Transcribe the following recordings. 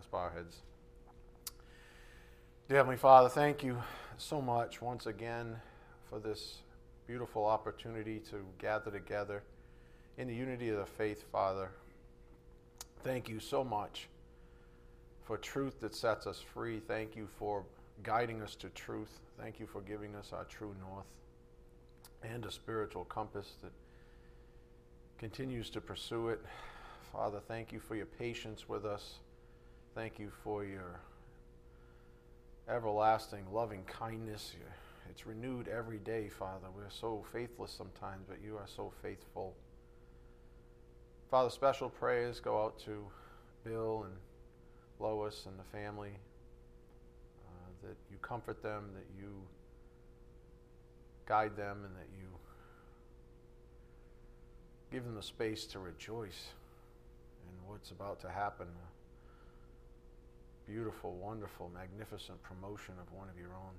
Let's bow our heads. Dear Heavenly Father, thank you so much once again for this beautiful opportunity to gather together in the unity of the faith, Father. Thank you so much for truth that sets us free. Thank you for guiding us to truth. Thank you for giving us our true north and a spiritual compass that continues to pursue it. Father, thank you for your patience with us. Thank you for your everlasting loving kindness. It's renewed every day, Father. We're so faithless sometimes, but you are so faithful. Father, special prayers go out to Bill and Lois and the family, uh, that you comfort them, that you guide them, and that you give them the space to rejoice in what's about to happen beautiful, wonderful, magnificent promotion of one of your own.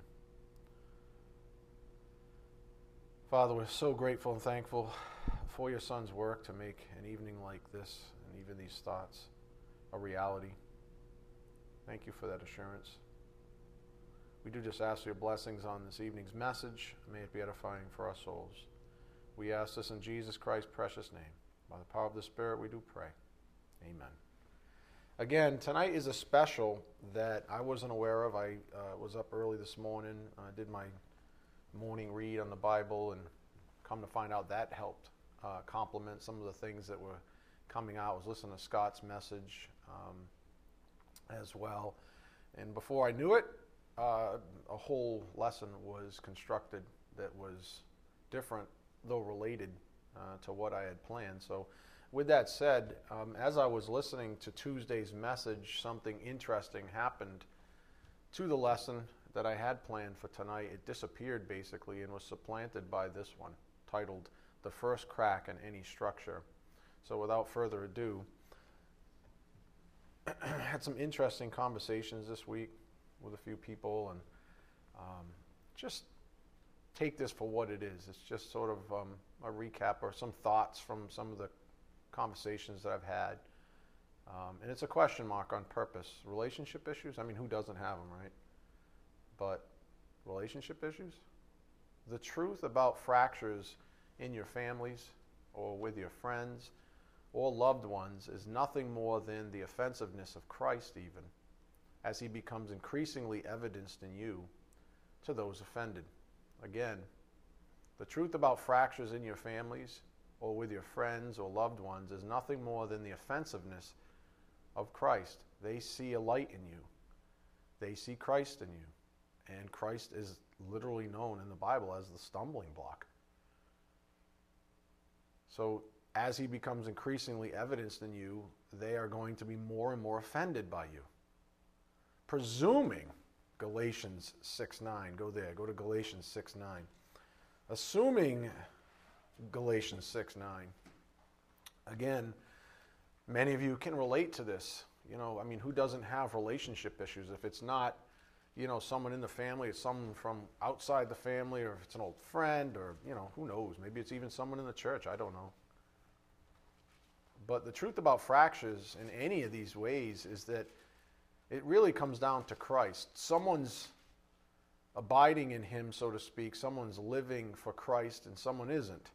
Father, we're so grateful and thankful for your son's work to make an evening like this and even these thoughts a reality. Thank you for that assurance. We do just ask for your blessings on this evening's message. May it be edifying for our souls. We ask this in Jesus Christ's precious name. By the power of the Spirit, we do pray. Amen. Again, tonight is a special that I wasn't aware of. I uh, was up early this morning, uh, did my morning read on the Bible, and come to find out that helped uh, complement some of the things that were coming out. I was listening to Scott's message um, as well. And before I knew it, uh, a whole lesson was constructed that was different, though related uh, to what I had planned. So with that said, um, as I was listening to Tuesday's message, something interesting happened to the lesson that I had planned for tonight. It disappeared basically and was supplanted by this one titled The First Crack in Any Structure. So without further ado, had some interesting conversations this week with a few people and um, just take this for what it is. It's just sort of um, a recap or some thoughts from some of the conversations that I've had. Um, and it's a question mark on purpose. Relationship issues, I mean, who doesn't have them, right? But relationship issues? The truth about fractures in your families or with your friends or loved ones is nothing more than the offensiveness of Christ, even, as he becomes increasingly evidenced in you to those offended. Again, the truth about fractures in your families or with your friends or loved ones is nothing more than the offensiveness of Christ. They see a light in you, they see Christ in you. And Christ is literally known in the Bible as the stumbling block. So, as he becomes increasingly evidenced in you, they are going to be more and more offended by you. Presuming, Galatians 6 9, go there, go to Galatians 6 9. Assuming Galatians 6 9. Again, many of you can relate to this. You know, I mean, who doesn't have relationship issues? If it's not, you know, someone in the family, it's someone from outside the family, or if it's an old friend, or, you know, who knows? Maybe it's even someone in the church. I don't know. But the truth about fractures in any of these ways is that it really comes down to Christ. Someone's abiding in Him, so to speak, someone's living for Christ, and someone isn't.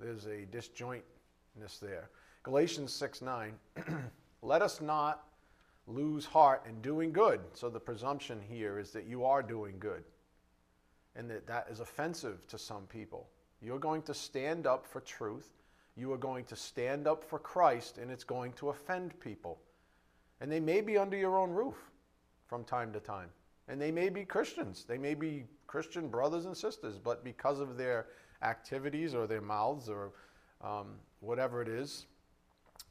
There's a disjointness there. Galatians 6 9. Let us not lose heart in doing good. So the presumption here is that you are doing good and that that is offensive to some people. You're going to stand up for truth. You are going to stand up for Christ, and it's going to offend people. And they may be under your own roof from time to time. And they may be Christians. They may be Christian brothers and sisters, but because of their activities or their mouths or um, whatever it is,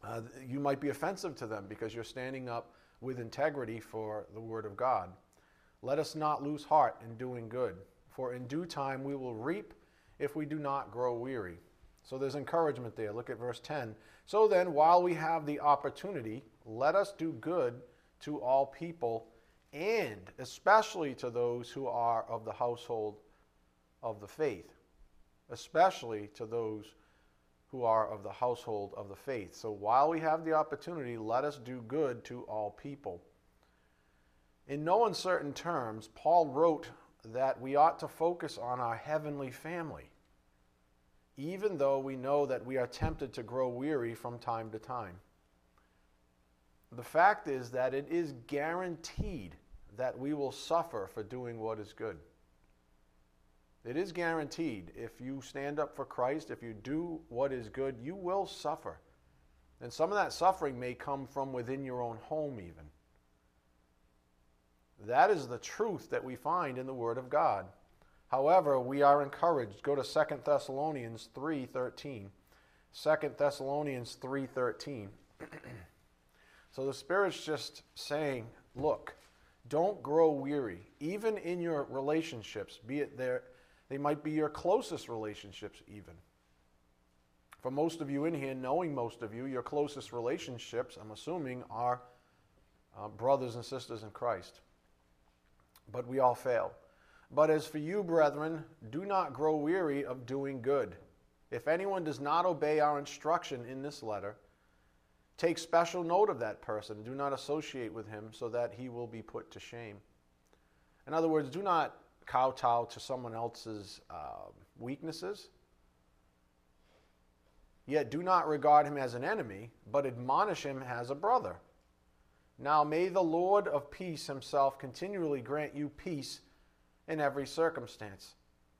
uh, you might be offensive to them because you're standing up with integrity for the Word of God. Let us not lose heart in doing good, for in due time we will reap if we do not grow weary. So there's encouragement there. Look at verse 10. So then, while we have the opportunity, let us do good to all people, and especially to those who are of the household of the faith especially to those who are of the household of the faith. So while we have the opportunity, let us do good to all people. In no uncertain terms, Paul wrote that we ought to focus on our heavenly family, even though we know that we are tempted to grow weary from time to time. The fact is that it is guaranteed that we will suffer for doing what is good. It is guaranteed. If you stand up for Christ, if you do what is good, you will suffer. And some of that suffering may come from within your own home, even. That is the truth that we find in the Word of God. However, we are encouraged. Go to 2 Thessalonians 3:13. 2 Thessalonians 3:13. so the Spirit's just saying, look, don't grow weary, even in your relationships, be it there they might be your closest relationships even. For most of you in here, knowing most of you, your closest relationships, I'm assuming, are uh, brothers and sisters in Christ but we all fail. But as for you, brethren, do not grow weary of doing good. If anyone does not obey our instruction in this letter, take special note of that person. Do not associate with him so that he will be put to shame. In other words, do not kowtow to someone else's uh, weaknesses. Yet do not regard him as an enemy, but admonish him as a brother. Now may the Lord of peace himself continually grant you peace in every circumstance.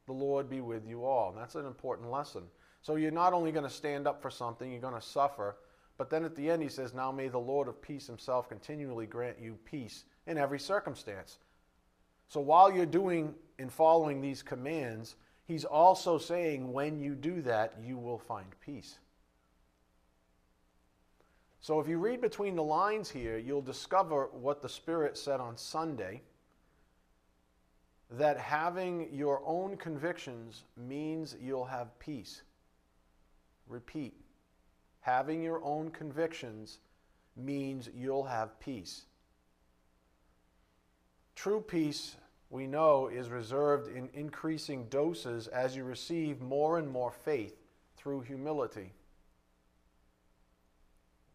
The Lord be with you all. And that's an important lesson. So you're not only going to stand up for something, you're going to suffer. But then at the end, he says, Now may the Lord of peace himself continually grant you peace in every circumstance. So while you're doing and following these commands, he's also saying, when you do that, you will find peace. So if you read between the lines here, you'll discover what the Spirit said on Sunday that having your own convictions means you'll have peace. Repeat. Having your own convictions means you'll have peace. True peace, we know, is reserved in increasing doses as you receive more and more faith through humility.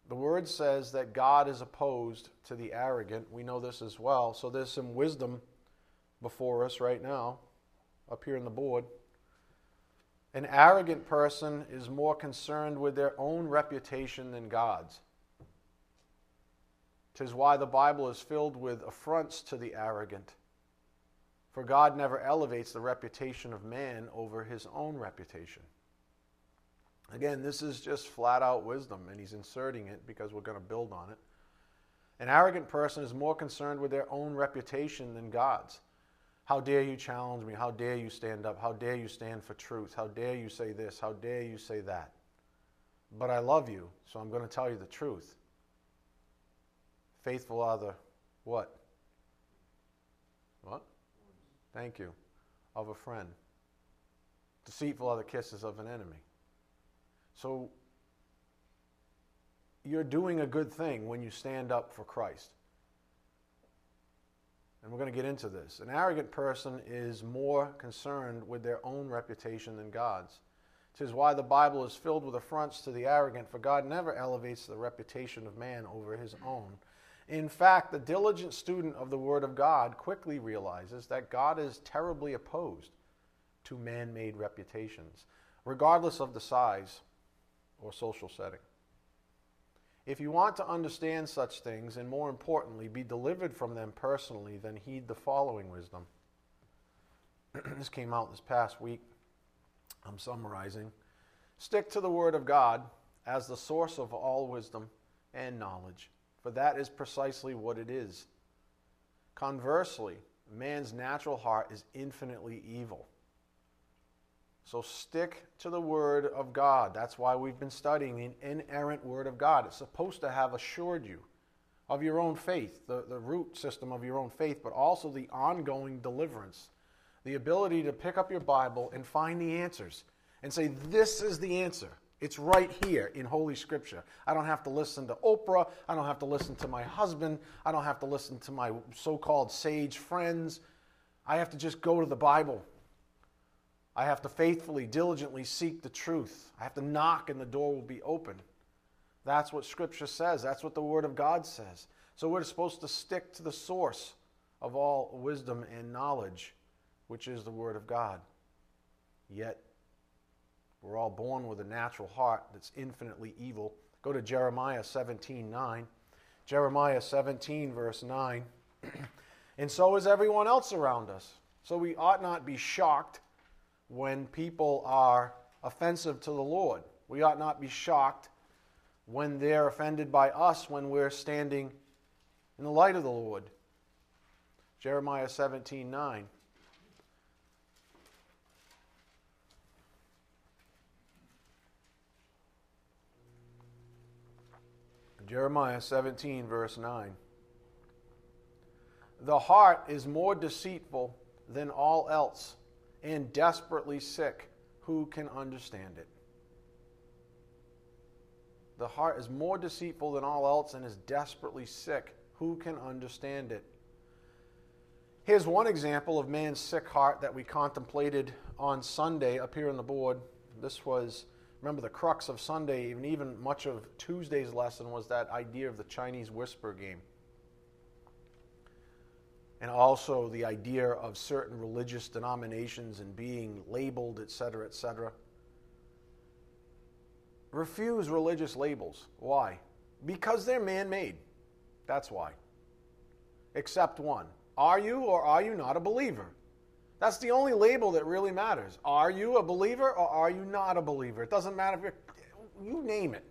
The word says that God is opposed to the arrogant. We know this as well. So there's some wisdom before us right now, up here on the board. An arrogant person is more concerned with their own reputation than God's. Tis why the Bible is filled with affronts to the arrogant. For God never elevates the reputation of man over his own reputation. Again, this is just flat out wisdom, and he's inserting it because we're going to build on it. An arrogant person is more concerned with their own reputation than God's. How dare you challenge me? How dare you stand up? How dare you stand for truth? How dare you say this? How dare you say that? But I love you, so I'm going to tell you the truth. Faithful are the what? What? Thank you. Of a friend. Deceitful are the kisses of an enemy. So you're doing a good thing when you stand up for Christ. And we're going to get into this. An arrogant person is more concerned with their own reputation than God's. Tis why the Bible is filled with affronts to the arrogant, for God never elevates the reputation of man over his own. In fact, the diligent student of the Word of God quickly realizes that God is terribly opposed to man made reputations, regardless of the size or social setting. If you want to understand such things, and more importantly, be delivered from them personally, then heed the following wisdom. this came out this past week. I'm summarizing. Stick to the Word of God as the source of all wisdom and knowledge, for that is precisely what it is. Conversely, man's natural heart is infinitely evil. So stick to the Word of God. That's why we've been studying the inerrant Word of God. It's supposed to have assured you of your own faith, the, the root system of your own faith, but also the ongoing deliverance. The ability to pick up your Bible and find the answers and say, This is the answer. It's right here in Holy Scripture. I don't have to listen to Oprah. I don't have to listen to my husband. I don't have to listen to my so called sage friends. I have to just go to the Bible I have to faithfully, diligently seek the truth. I have to knock and the door will be open. That's what Scripture says. That's what the Word of God says. So we're supposed to stick to the source of all wisdom and knowledge, which is the Word of God. Yet, we're all born with a natural heart that's infinitely evil. Go to Jeremiah 17 9. Jeremiah 17, verse 9. and so is everyone else around us. So we ought not be shocked when people are offensive to the Lord. We ought not be shocked when they're offended by us when we're standing in the light of the Lord. Jeremiah 17 9. Jeremiah 17, verse 9. The heart is more deceitful than all else and desperately sick. Who can understand it? The heart is more deceitful than all else and is desperately sick. Who can understand it? Here's one example of man's sick heart that we contemplated on Sunday up here on the board. This was, remember, the crux of Sunday, and even much of Tuesday's lesson was that idea of the Chinese whisper game. And also the idea of certain religious denominations and being labeled, etc., etc refuse religious labels. Why? Because they're man made. That's why. Except one. Are you or are you not a believer? That's the only label that really matters. Are you a believer or are you not a believer? It doesn't matter if you're, you name it.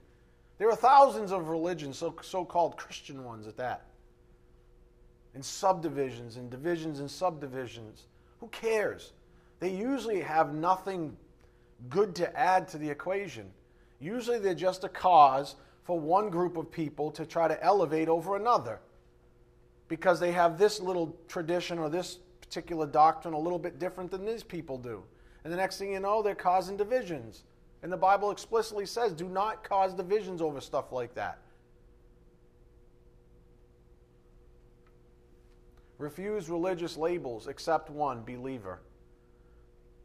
There are thousands of religions, so called Christian ones at that, and subdivisions and divisions and subdivisions. Who cares? They usually have nothing good to add to the equation. Usually they're just a cause for one group of people to try to elevate over another because they have this little tradition or this particular doctrine a little bit different than these people do. And the next thing you know, they're causing divisions. And the Bible explicitly says do not cause divisions over stuff like that. Refuse religious labels except one believer.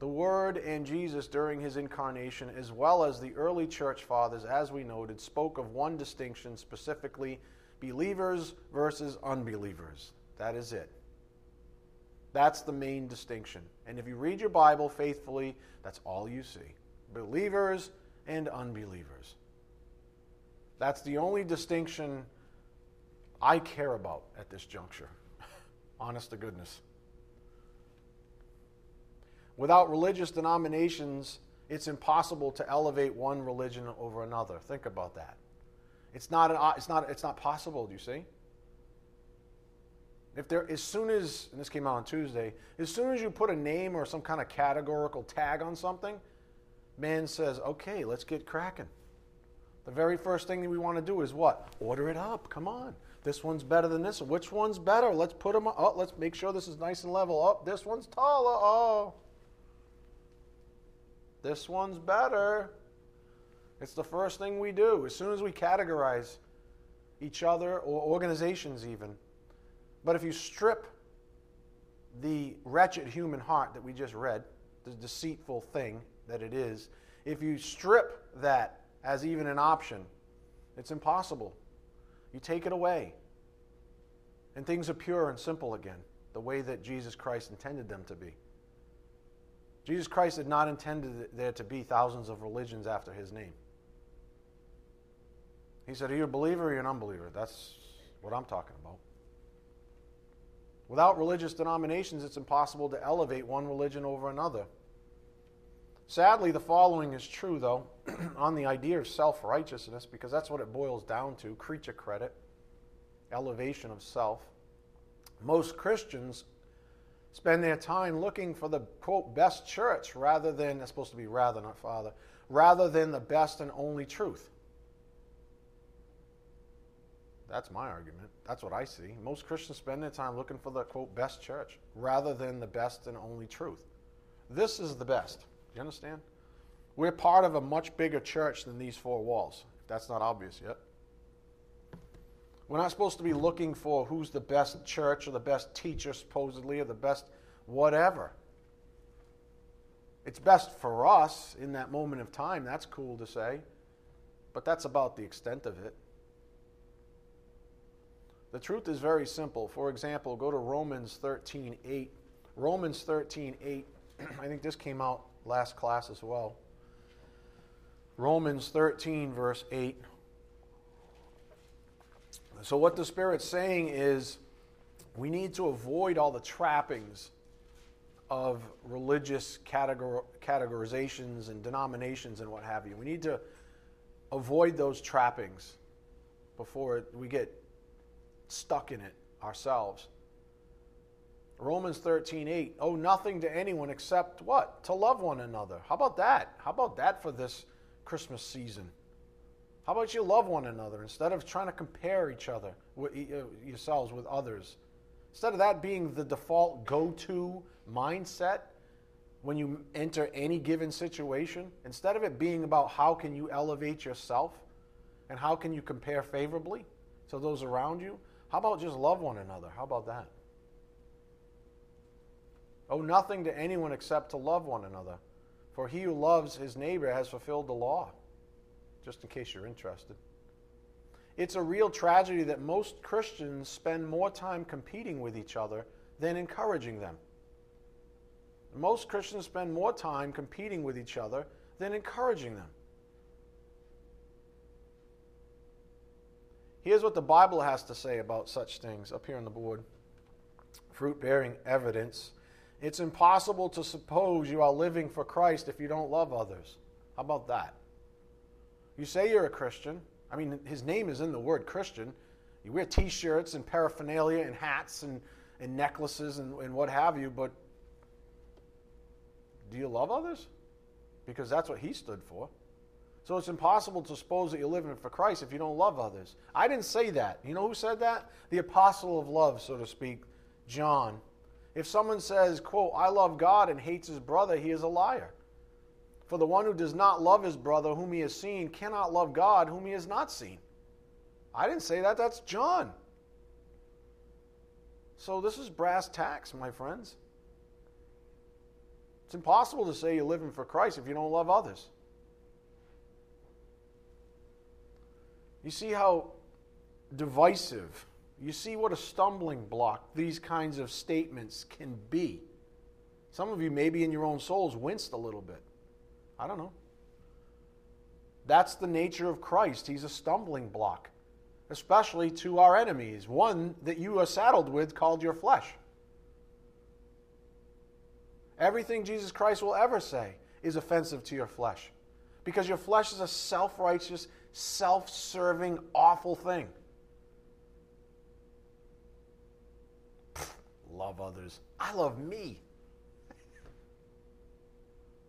The Word and Jesus during his incarnation, as well as the early church fathers, as we noted, spoke of one distinction specifically believers versus unbelievers. That is it. That's the main distinction. And if you read your Bible faithfully, that's all you see believers and unbelievers. That's the only distinction I care about at this juncture. Honest to goodness. Without religious denominations, it's impossible to elevate one religion over another. Think about that. It's not, an, it's not, it's not possible, do you see? If there, as soon as, and this came out on Tuesday, as soon as you put a name or some kind of categorical tag on something, man says, okay, let's get cracking. The very first thing that we want to do is what? Order it up. Come on. This one's better than this. Which one's better? Let's put them up. Oh, let's make sure this is nice and level. Oh, this one's taller. Oh. This one's better. It's the first thing we do as soon as we categorize each other or organizations, even. But if you strip the wretched human heart that we just read, the deceitful thing that it is, if you strip that as even an option, it's impossible. You take it away, and things are pure and simple again, the way that Jesus Christ intended them to be. Jesus Christ had not intended there to be thousands of religions after his name. He said, Are you a believer or are you an unbeliever? That's what I'm talking about. Without religious denominations, it's impossible to elevate one religion over another. Sadly, the following is true, though, on the idea of self righteousness, because that's what it boils down to creature credit, elevation of self. Most Christians spend their time looking for the quote best church rather than it's supposed to be rather not father rather than the best and only truth that's my argument that's what i see most christians spend their time looking for the quote best church rather than the best and only truth this is the best you understand we're part of a much bigger church than these four walls that's not obvious yet we're not supposed to be looking for who's the best church or the best teacher, supposedly, or the best whatever. It's best for us in that moment of time. That's cool to say. But that's about the extent of it. The truth is very simple. For example, go to Romans 13 8. Romans 13 8. I think this came out last class as well. Romans 13, verse 8. So, what the Spirit's saying is we need to avoid all the trappings of religious categor- categorizations and denominations and what have you. We need to avoid those trappings before we get stuck in it ourselves. Romans 13, 8. Oh, nothing to anyone except what? To love one another. How about that? How about that for this Christmas season? How about you love one another instead of trying to compare each other, uh, yourselves with others? Instead of that being the default go to mindset when you enter any given situation, instead of it being about how can you elevate yourself and how can you compare favorably to those around you, how about just love one another? How about that? Owe nothing to anyone except to love one another. For he who loves his neighbor has fulfilled the law. Just in case you're interested. It's a real tragedy that most Christians spend more time competing with each other than encouraging them. Most Christians spend more time competing with each other than encouraging them. Here's what the Bible has to say about such things up here on the board fruit bearing evidence. It's impossible to suppose you are living for Christ if you don't love others. How about that? You say you're a Christian. I mean, his name is in the word Christian. You wear t shirts and paraphernalia and hats and, and necklaces and, and what have you, but do you love others? Because that's what he stood for. So it's impossible to suppose that you're living for Christ if you don't love others. I didn't say that. You know who said that? The apostle of love, so to speak, John. If someone says, quote, I love God and hates his brother, he is a liar. For the one who does not love his brother whom he has seen cannot love God whom he has not seen. I didn't say that, that's John. So this is brass tacks, my friends. It's impossible to say you're living for Christ if you don't love others. You see how divisive, you see what a stumbling block these kinds of statements can be. Some of you, maybe in your own souls, winced a little bit. I don't know. That's the nature of Christ. He's a stumbling block, especially to our enemies, one that you are saddled with called your flesh. Everything Jesus Christ will ever say is offensive to your flesh because your flesh is a self righteous, self serving, awful thing. love others. I love me.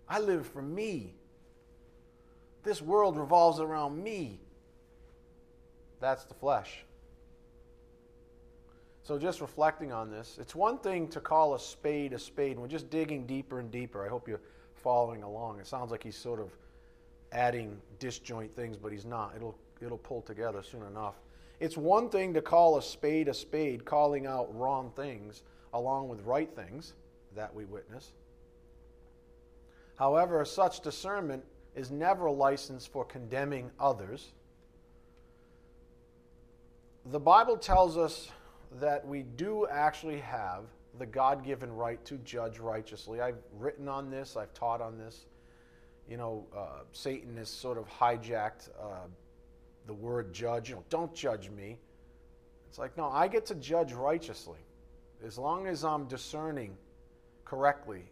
I live for me. This world revolves around me. That's the flesh. So, just reflecting on this, it's one thing to call a spade a spade, we're just digging deeper and deeper. I hope you're following along. It sounds like he's sort of adding disjoint things, but he's not. It'll, it'll pull together soon enough. It's one thing to call a spade a spade, calling out wrong things along with right things that we witness. However, such discernment is never a license for condemning others. The Bible tells us that we do actually have the God given right to judge righteously. I've written on this, I've taught on this you know, uh, Satan has sort of hijacked uh, the word judge. You know, don't judge me. It's like, no, I get to judge righteously. As long as I'm discerning correctly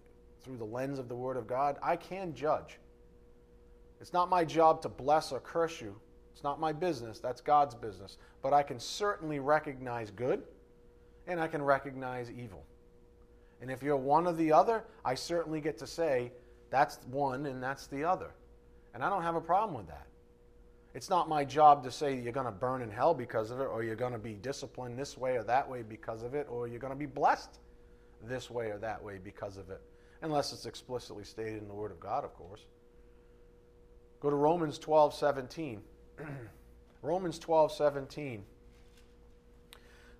through the lens of the Word of God, I can judge. It's not my job to bless or curse you. It's not my business. That's God's business. But I can certainly recognize good and I can recognize evil. And if you're one or the other, I certainly get to say, that's one and that's the other. And I don't have a problem with that. It's not my job to say you're going to burn in hell because of it, or you're going to be disciplined this way or that way because of it, or you're going to be blessed this way or that way because of it. Unless it's explicitly stated in the Word of God, of course. Go to Romans 12 17. Romans 12 17.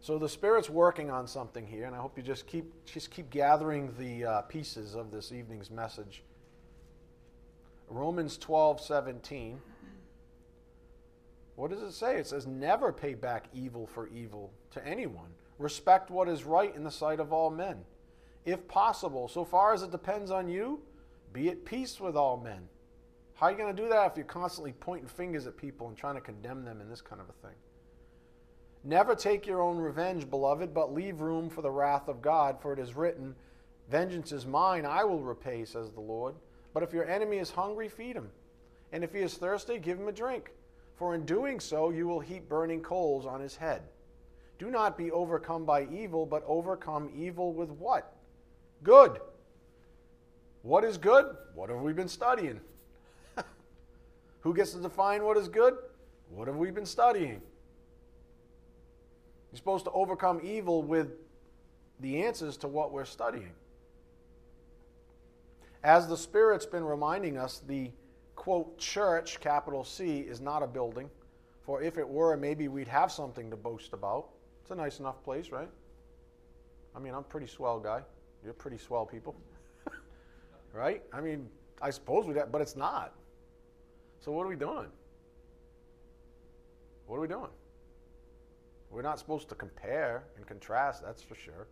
So the Spirit's working on something here, and I hope you just keep, just keep gathering the uh, pieces of this evening's message. Romans 12 17. What does it say? It says, never pay back evil for evil to anyone. Respect what is right in the sight of all men. If possible, so far as it depends on you, be at peace with all men. How are you going to do that if you're constantly pointing fingers at people and trying to condemn them and this kind of a thing? Never take your own revenge, beloved, but leave room for the wrath of God, for it is written, Vengeance is mine, I will repay, says the Lord. But if your enemy is hungry, feed him. And if he is thirsty, give him a drink. For in doing so, you will heap burning coals on his head. Do not be overcome by evil, but overcome evil with what? Good. What is good? What have we been studying? Who gets to define what is good? What have we been studying? You're supposed to overcome evil with the answers to what we're studying. As the Spirit's been reminding us, the quote, church, capital C, is not a building. For if it were, maybe we'd have something to boast about. It's a nice enough place, right? I mean, I'm a pretty swell guy. You're pretty swell people. right? I mean, I suppose we'd have, but it's not. So what are we doing? What are we doing? We're not supposed to compare and contrast, that's for sure.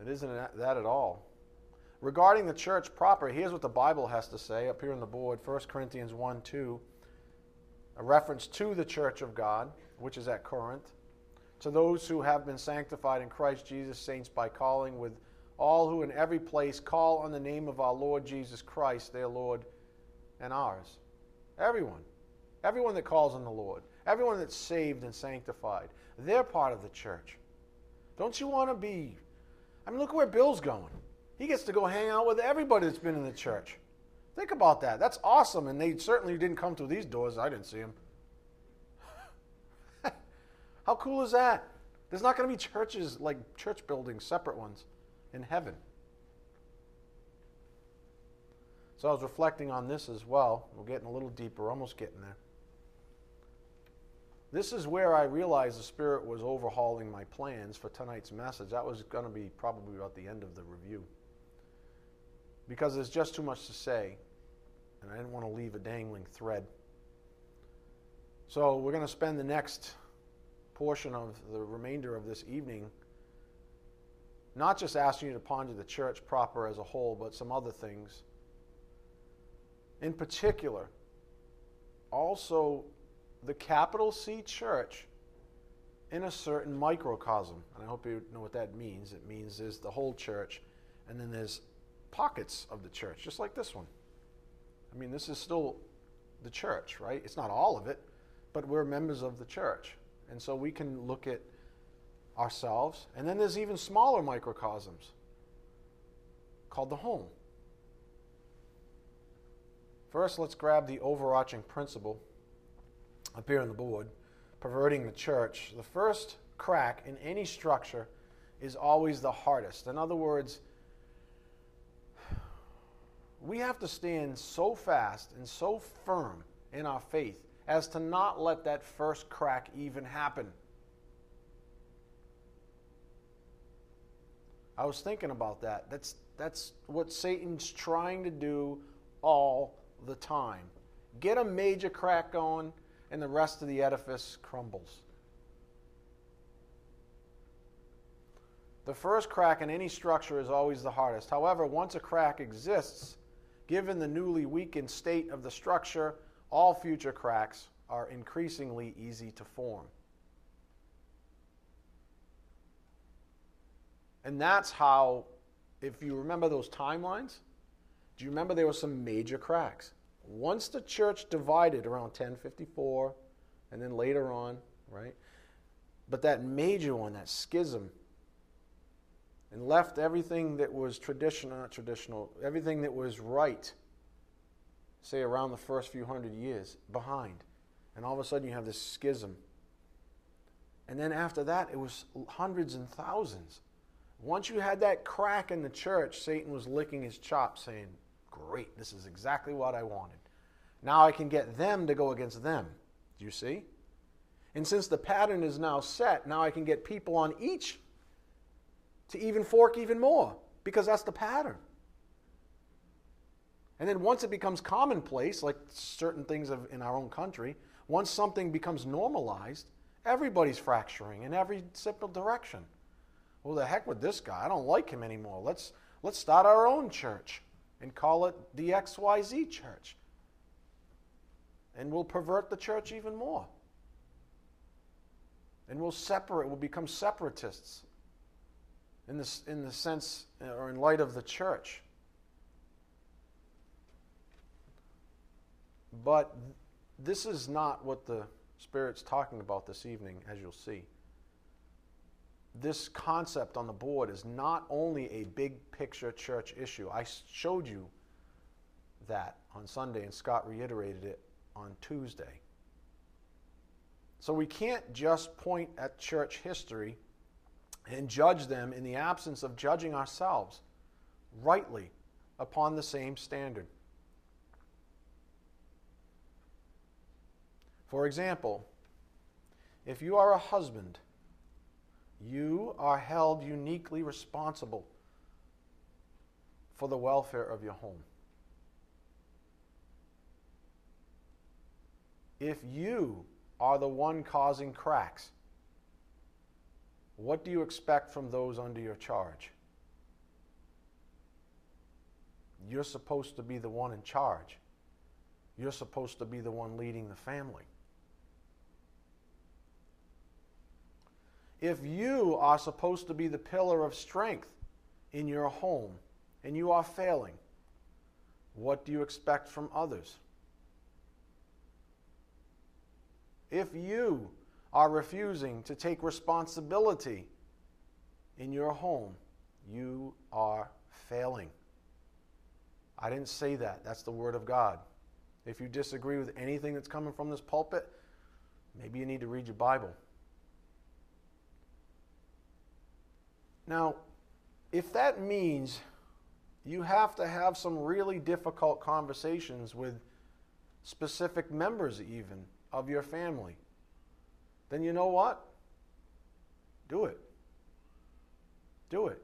It isn't that at all. Regarding the church proper, here's what the Bible has to say up here on the board 1 Corinthians 1 2, a reference to the church of God, which is at Corinth. To those who have been sanctified in Christ Jesus, saints by calling, with all who in every place call on the name of our Lord Jesus Christ, their Lord and ours. Everyone. Everyone that calls on the Lord, everyone that's saved and sanctified, they're part of the church. Don't you want to be? I mean, look where Bill's going. He gets to go hang out with everybody that's been in the church. Think about that. That's awesome. And they certainly didn't come through these doors. I didn't see them. How cool is that? There's not going to be churches like church buildings, separate ones, in heaven. So I was reflecting on this as well. We're getting a little deeper, almost getting there. This is where I realized the Spirit was overhauling my plans for tonight's message. That was going to be probably about the end of the review. Because there's just too much to say, and I didn't want to leave a dangling thread. So we're going to spend the next portion of the remainder of this evening not just asking you to ponder the church proper as a whole, but some other things. In particular, also the capital C church in a certain microcosm. And I hope you know what that means. It means there's the whole church, and then there's pockets of the church, just like this one. I mean, this is still the church, right? It's not all of it, but we're members of the church. And so we can look at ourselves. And then there's even smaller microcosms called the home. First, let's grab the overarching principle up here on the board, perverting the church, the first crack in any structure is always the hardest. In other words, we have to stand so fast and so firm in our faith as to not let that first crack even happen. I was thinking about that. That's, that's what Satan's trying to do all the time. Get a major crack going, and the rest of the edifice crumbles. The first crack in any structure is always the hardest. However, once a crack exists, given the newly weakened state of the structure, all future cracks are increasingly easy to form. And that's how, if you remember those timelines, do you remember there were some major cracks? Once the church divided around 1054 and then later on, right? But that major one, that schism, and left everything that was traditional, not traditional, everything that was right, say around the first few hundred years, behind. And all of a sudden you have this schism. And then after that, it was hundreds and thousands. Once you had that crack in the church, Satan was licking his chops, saying, Great, this is exactly what I wanted. Now I can get them to go against them. Do you see? And since the pattern is now set, now I can get people on each to even fork even more because that's the pattern. And then once it becomes commonplace, like certain things of, in our own country, once something becomes normalized, everybody's fracturing in every simple direction. Well, the heck with this guy. I don't like him anymore. Let's, let's start our own church and call it the XYZ church. And we'll pervert the church even more. And we'll separate, we'll become separatists in the, in the sense or in light of the church. But this is not what the Spirit's talking about this evening, as you'll see. This concept on the board is not only a big picture church issue. I showed you that on Sunday, and Scott reiterated it on Tuesday. So we can't just point at church history and judge them in the absence of judging ourselves rightly upon the same standard. For example, if you are a husband, you are held uniquely responsible for the welfare of your home. If you are the one causing cracks, what do you expect from those under your charge? You're supposed to be the one in charge. You're supposed to be the one leading the family. If you are supposed to be the pillar of strength in your home and you are failing, what do you expect from others? If you are refusing to take responsibility in your home, you are failing. I didn't say that. That's the Word of God. If you disagree with anything that's coming from this pulpit, maybe you need to read your Bible. Now, if that means you have to have some really difficult conversations with specific members, even of your family, then you know what? Do it. Do it.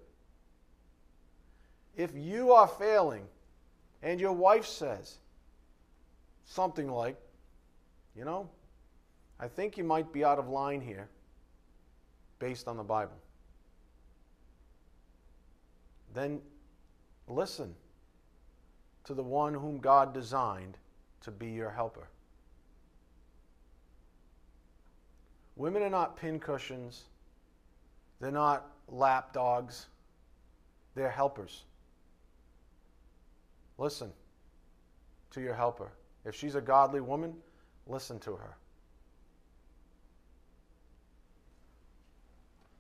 If you are failing and your wife says something like, you know, I think you might be out of line here based on the Bible then listen to the one whom God designed to be your helper. Women are not pincushions, they're not lap dogs, they're helpers. Listen to your helper. If she's a godly woman, listen to her.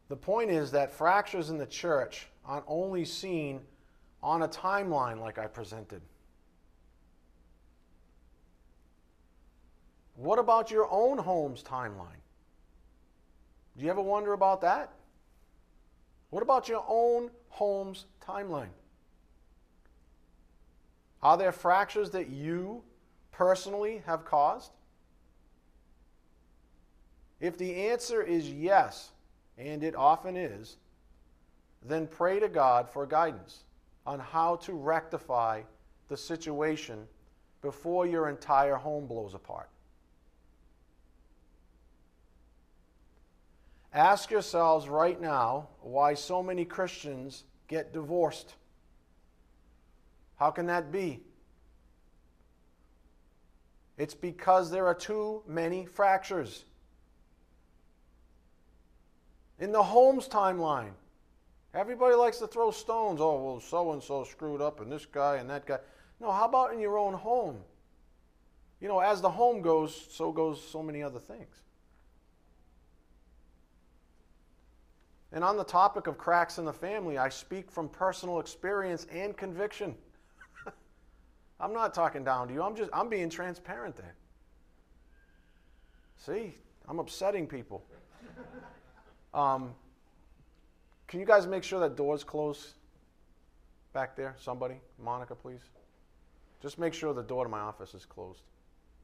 The point is that fractures in the church aren't only seen on a timeline like I presented. What about your own home's timeline? Do you ever wonder about that? What about your own home's timeline? Are there fractures that you personally have caused? If the answer is yes, and it often is, then pray to God for guidance on how to rectify the situation before your entire home blows apart. Ask yourselves right now why so many Christians get divorced. How can that be? It's because there are too many fractures. In the home's timeline, everybody likes to throw stones. Oh, well, so and so screwed up, and this guy and that guy. No, how about in your own home? You know, as the home goes, so goes so many other things. And on the topic of cracks in the family, I speak from personal experience and conviction. I'm not talking down to you. I'm just I'm being transparent there. See, I'm upsetting people. Um, can you guys make sure that door's close back there? Somebody? Monica, please. Just make sure the door to my office is closed.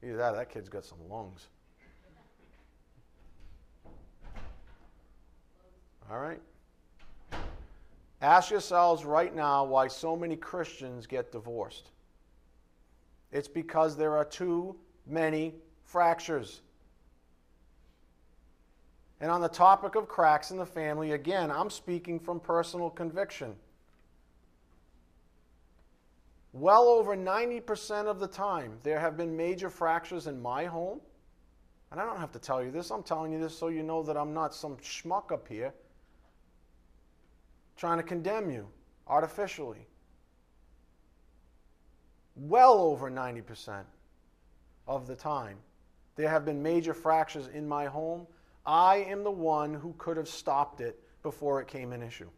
Either that that kid's got some lungs. All right? Ask yourselves right now why so many Christians get divorced. It's because there are too many fractures. And on the topic of cracks in the family, again, I'm speaking from personal conviction. Well over 90% of the time, there have been major fractures in my home. And I don't have to tell you this, I'm telling you this so you know that I'm not some schmuck up here trying to condemn you artificially. Well over 90% of the time, there have been major fractures in my home I am the one who could have stopped it before it came an issue.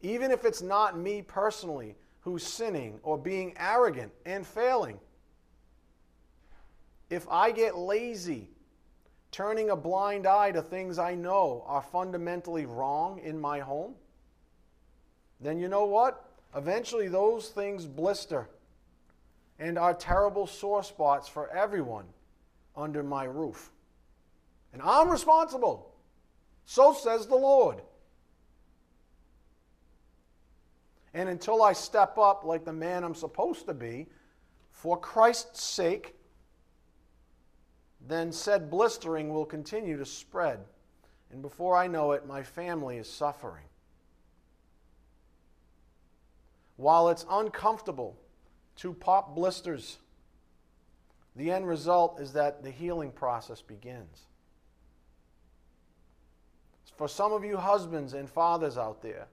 Even if it's not me personally who's sinning or being arrogant and failing, if I get lazy, turning a blind eye to things I know are fundamentally wrong in my home, then you know what? Eventually those things blister and are terrible sore spots for everyone under my roof. And I'm responsible. So says the Lord. And until I step up like the man I'm supposed to be, for Christ's sake, then said blistering will continue to spread. And before I know it, my family is suffering. While it's uncomfortable to pop blisters, the end result is that the healing process begins. For some of you husbands and fathers out there,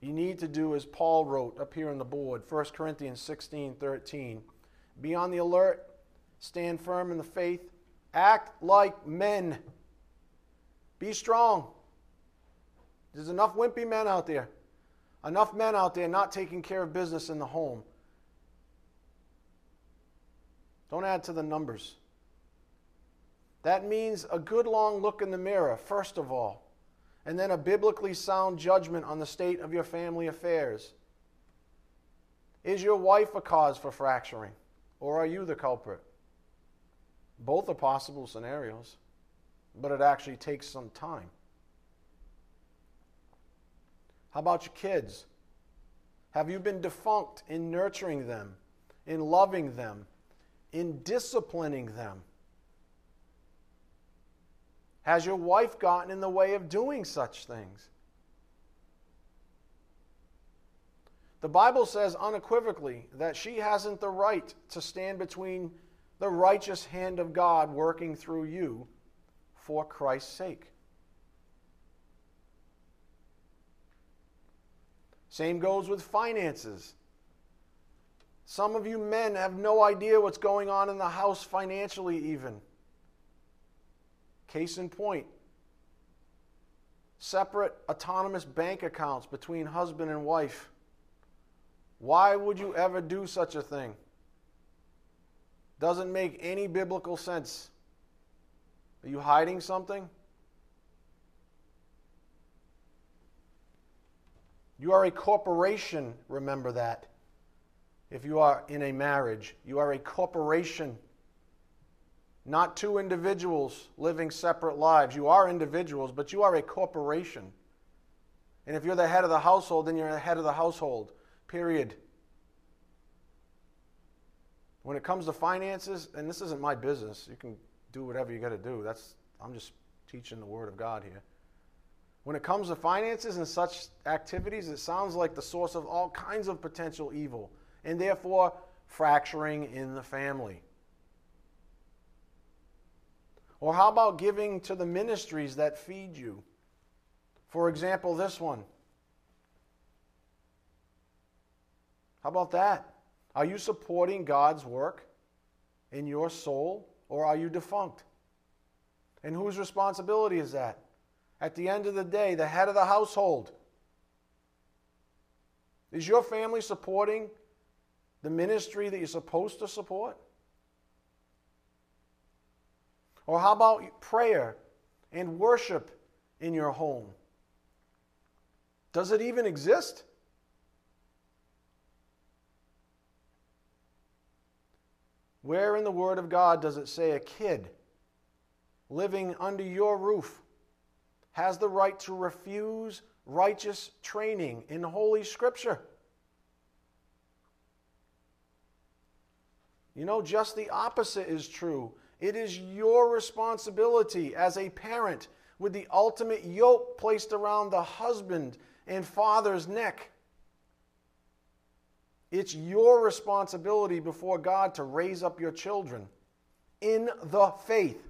you need to do as Paul wrote up here on the board, 1 Corinthians 16 13. Be on the alert, stand firm in the faith, act like men. Be strong. There's enough wimpy men out there, enough men out there not taking care of business in the home, don't add to the numbers. That means a good long look in the mirror, first of all, and then a biblically sound judgment on the state of your family affairs. Is your wife a cause for fracturing, or are you the culprit? Both are possible scenarios, but it actually takes some time. How about your kids? Have you been defunct in nurturing them, in loving them, in disciplining them? Has your wife gotten in the way of doing such things? The Bible says unequivocally that she hasn't the right to stand between the righteous hand of God working through you for Christ's sake. Same goes with finances. Some of you men have no idea what's going on in the house financially, even. Case in point separate autonomous bank accounts between husband and wife. Why would you ever do such a thing? Doesn't make any biblical sense. Are you hiding something? You are a corporation, remember that. If you are in a marriage, you are a corporation, not two individuals living separate lives. You are individuals, but you are a corporation. And if you're the head of the household, then you're the head of the household, period. When it comes to finances, and this isn't my business, you can do whatever you got to do. That's I'm just teaching the word of God here. When it comes to finances and such activities, it sounds like the source of all kinds of potential evil and therefore fracturing in the family. Or how about giving to the ministries that feed you? For example, this one. How about that? Are you supporting God's work in your soul or are you defunct? And whose responsibility is that? At the end of the day, the head of the household. Is your family supporting the ministry that you're supposed to support? Or how about prayer and worship in your home? Does it even exist? Where in the Word of God does it say a kid living under your roof has the right to refuse righteous training in Holy Scripture? You know, just the opposite is true. It is your responsibility as a parent with the ultimate yoke placed around the husband and father's neck. It's your responsibility before God to raise up your children in the faith.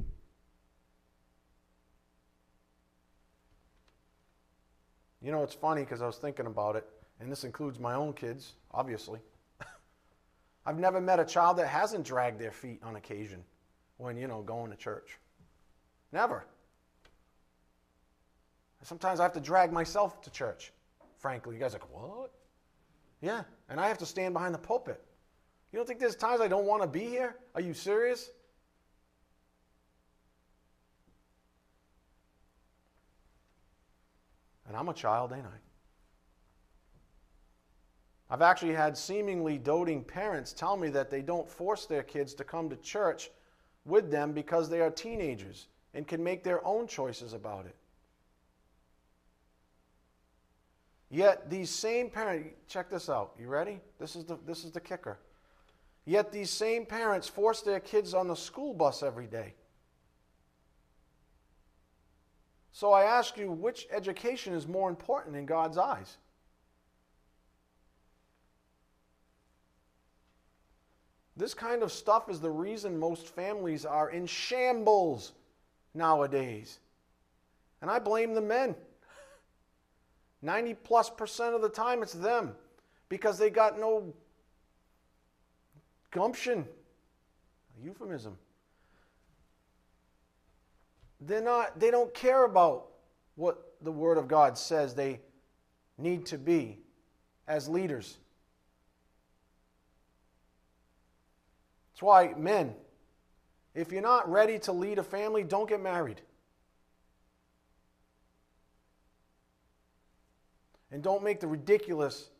You know, it's funny because I was thinking about it, and this includes my own kids, obviously. I've never met a child that hasn't dragged their feet on occasion when, you know, going to church. Never. Sometimes I have to drag myself to church, frankly. You guys are like, what? Yeah, and I have to stand behind the pulpit. You don't think there's times I don't want to be here? Are you serious? And I'm a child, ain't I? I've actually had seemingly doting parents tell me that they don't force their kids to come to church with them because they are teenagers and can make their own choices about it. Yet these same parents, check this out. You ready? This is the, this is the kicker. Yet these same parents force their kids on the school bus every day. So I ask you, which education is more important in God's eyes? This kind of stuff is the reason most families are in shambles nowadays. And I blame the men. 90 plus percent of the time it's them because they got no gumption. A euphemism. They're not, they don't care about what the Word of God says they need to be as leaders. That's why, men, if you're not ready to lead a family, don't get married. And don't make the ridiculous.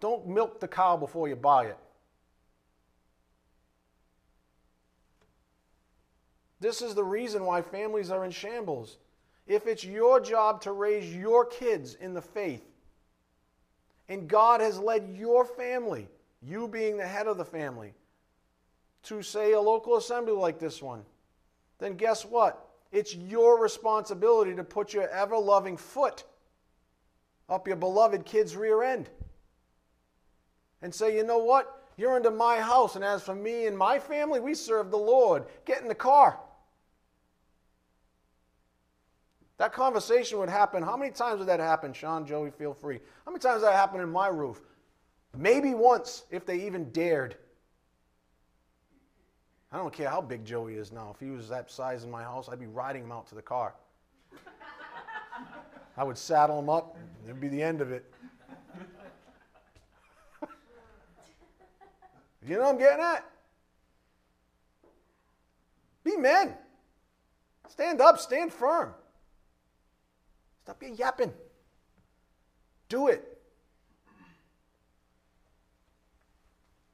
Don't milk the cow before you buy it. This is the reason why families are in shambles. If it's your job to raise your kids in the faith, and God has led your family, you being the head of the family, to say a local assembly like this one, then guess what? It's your responsibility to put your ever loving foot up your beloved kid's rear end and say, you know what? You're into my house, and as for me and my family, we serve the Lord. Get in the car. That conversation would happen. How many times would that happen, Sean, Joey? Feel free. How many times that happened in my roof? Maybe once, if they even dared. I don't care how big Joey is now. If he was that size in my house, I'd be riding him out to the car. I would saddle him up, and it'd be the end of it. you know what I'm getting at? Be men. Stand up, stand firm. Stop being yapping. Do it.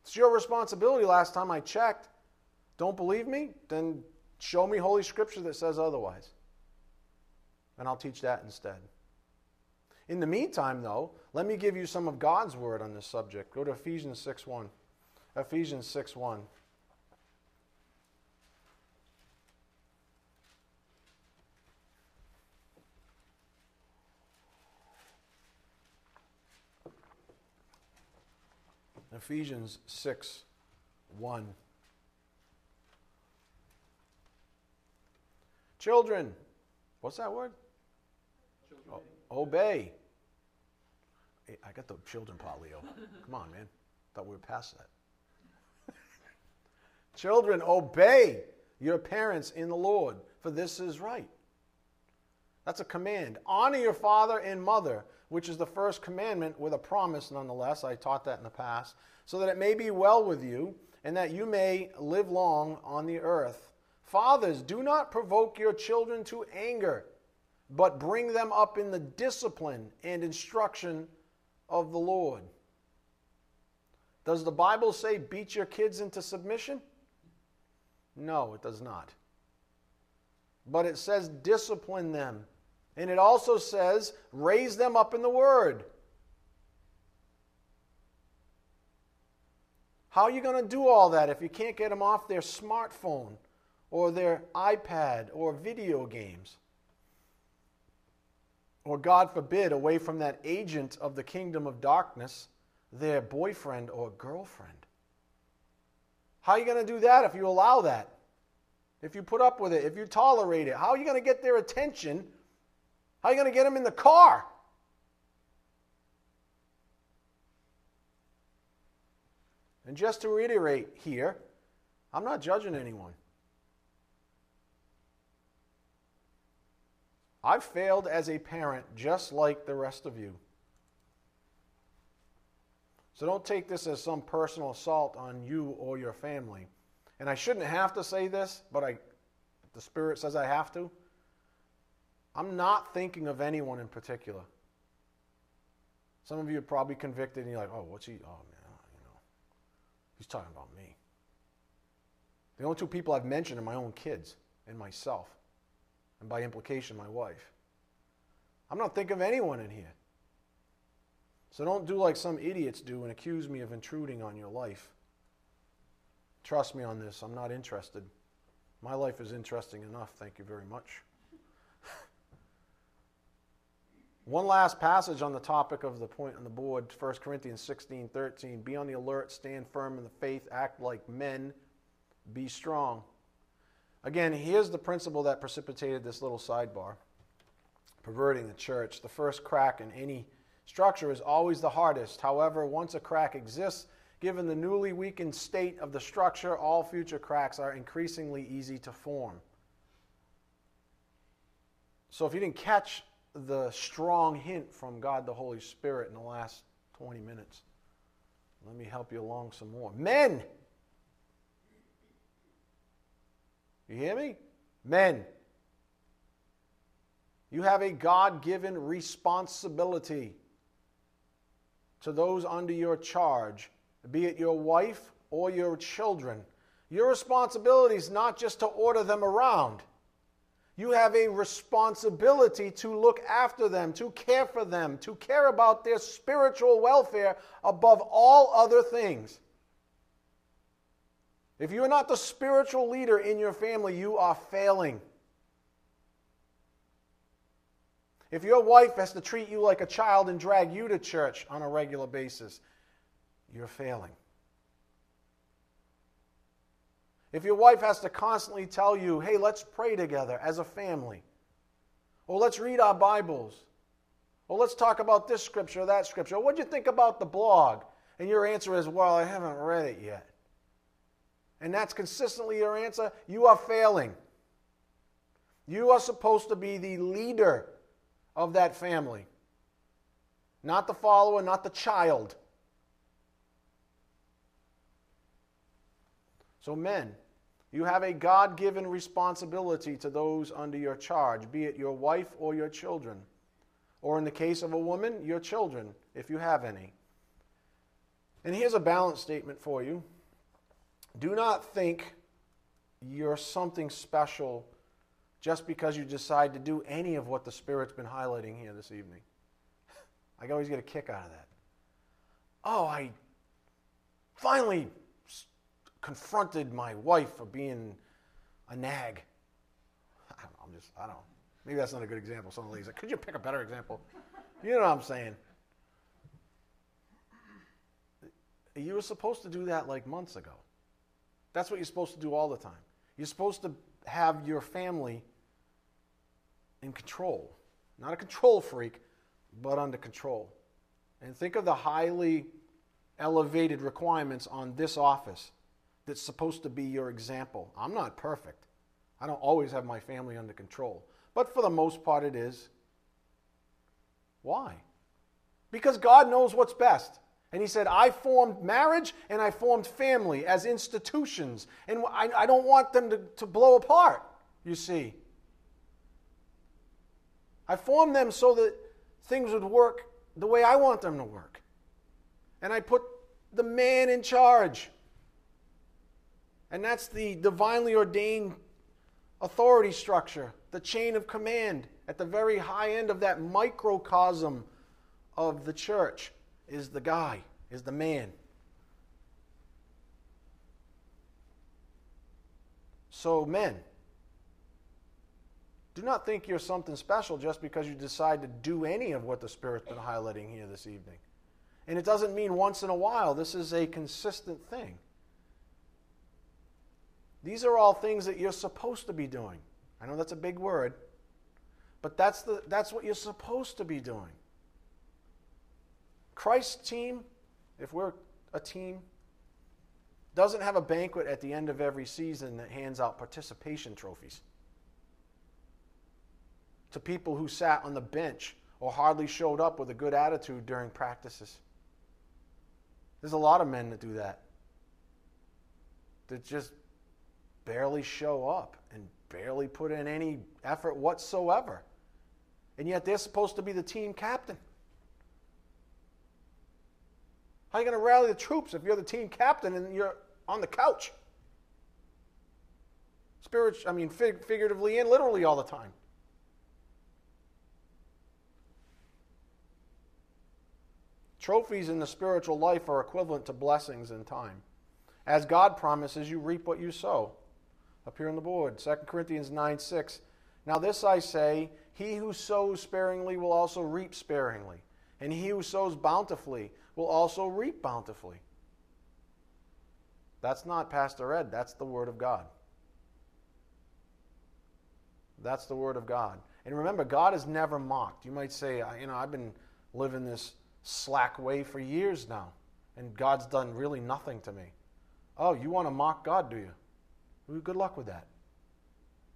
It's your responsibility last time I checked. Don't believe me? Then show me Holy Scripture that says otherwise. And I'll teach that instead. In the meantime, though, let me give you some of God's word on this subject. Go to Ephesians 6 1. Ephesians 6 1. Ephesians 6 1. Children, what's that word? Oh, obey. Hey, I got the children part, Leo. Come on, man. Thought we were past that. children, obey your parents in the Lord, for this is right. That's a command. Honor your father and mother, which is the first commandment with a promise, nonetheless. I taught that in the past. So that it may be well with you, and that you may live long on the earth. Fathers, do not provoke your children to anger, but bring them up in the discipline and instruction of the Lord. Does the Bible say beat your kids into submission? No, it does not. But it says discipline them. And it also says raise them up in the Word. How are you going to do all that if you can't get them off their smartphone or their iPad or video games? Or, God forbid, away from that agent of the kingdom of darkness, their boyfriend or girlfriend. How are you going to do that if you allow that? If you put up with it, if you tolerate it, how are you going to get their attention? How are you going to get them in the car? And just to reiterate here, I'm not judging anyone. I've failed as a parent just like the rest of you. So don't take this as some personal assault on you or your family. And I shouldn't have to say this, but I the spirit says I have to. I'm not thinking of anyone in particular. Some of you are probably convicted and you're like, "Oh, what's he? Oh man, you know, He's talking about me. The only two people I've mentioned are my own kids and myself, and by implication, my wife. I'm not thinking of anyone in here. So don't do like some idiots do and accuse me of intruding on your life. Trust me on this, I'm not interested. My life is interesting enough, thank you very much. One last passage on the topic of the point on the board 1 Corinthians 16 13. Be on the alert, stand firm in the faith, act like men, be strong. Again, here's the principle that precipitated this little sidebar perverting the church. The first crack in any structure is always the hardest. However, once a crack exists, given the newly weakened state of the structure, all future cracks are increasingly easy to form. So if you didn't catch the strong hint from God the Holy Spirit in the last 20 minutes. Let me help you along some more. Men! You hear me? Men. You have a God given responsibility to those under your charge, be it your wife or your children. Your responsibility is not just to order them around. You have a responsibility to look after them, to care for them, to care about their spiritual welfare above all other things. If you are not the spiritual leader in your family, you are failing. If your wife has to treat you like a child and drag you to church on a regular basis, you're failing. If your wife has to constantly tell you, hey, let's pray together as a family, or let's read our Bibles, or let's talk about this scripture or that scripture, what do you think about the blog? And your answer is, well, I haven't read it yet. And that's consistently your answer, you are failing. You are supposed to be the leader of that family, not the follower, not the child. So, men, you have a God given responsibility to those under your charge, be it your wife or your children. Or in the case of a woman, your children, if you have any. And here's a balance statement for you do not think you're something special just because you decide to do any of what the Spirit's been highlighting here this evening. I always get a kick out of that. Oh, I finally confronted my wife for being a nag. I am just, I don't know. Maybe that's not a good example. Some ladies like, could you pick a better example? You know what I'm saying? You were supposed to do that like months ago. That's what you're supposed to do all the time. You're supposed to have your family in control. Not a control freak, but under control. And think of the highly elevated requirements on this office that's supposed to be your example. I'm not perfect. I don't always have my family under control. But for the most part, it is. Why? Because God knows what's best. And He said, I formed marriage and I formed family as institutions. And I, I don't want them to, to blow apart, you see. I formed them so that things would work the way I want them to work. And I put the man in charge. And that's the divinely ordained authority structure, the chain of command at the very high end of that microcosm of the church is the guy, is the man. So, men, do not think you're something special just because you decide to do any of what the Spirit's been highlighting here this evening. And it doesn't mean once in a while, this is a consistent thing. These are all things that you're supposed to be doing. I know that's a big word, but that's, the, that's what you're supposed to be doing. Christ's team, if we're a team, doesn't have a banquet at the end of every season that hands out participation trophies to people who sat on the bench or hardly showed up with a good attitude during practices. There's a lot of men that do that. That just barely show up and barely put in any effort whatsoever. And yet they're supposed to be the team captain. How are you going to rally the troops if you're the team captain and you're on the couch? Spirit, I mean, fig- figuratively and literally all the time. Trophies in the spiritual life are equivalent to blessings in time. As God promises, you reap what you sow. Up here on the board, 2 Corinthians 9 6. Now, this I say he who sows sparingly will also reap sparingly, and he who sows bountifully will also reap bountifully. That's not Pastor Ed, that's the Word of God. That's the Word of God. And remember, God is never mocked. You might say, you know, I've been living this slack way for years now, and God's done really nothing to me. Oh, you want to mock God, do you? Well, good luck with that.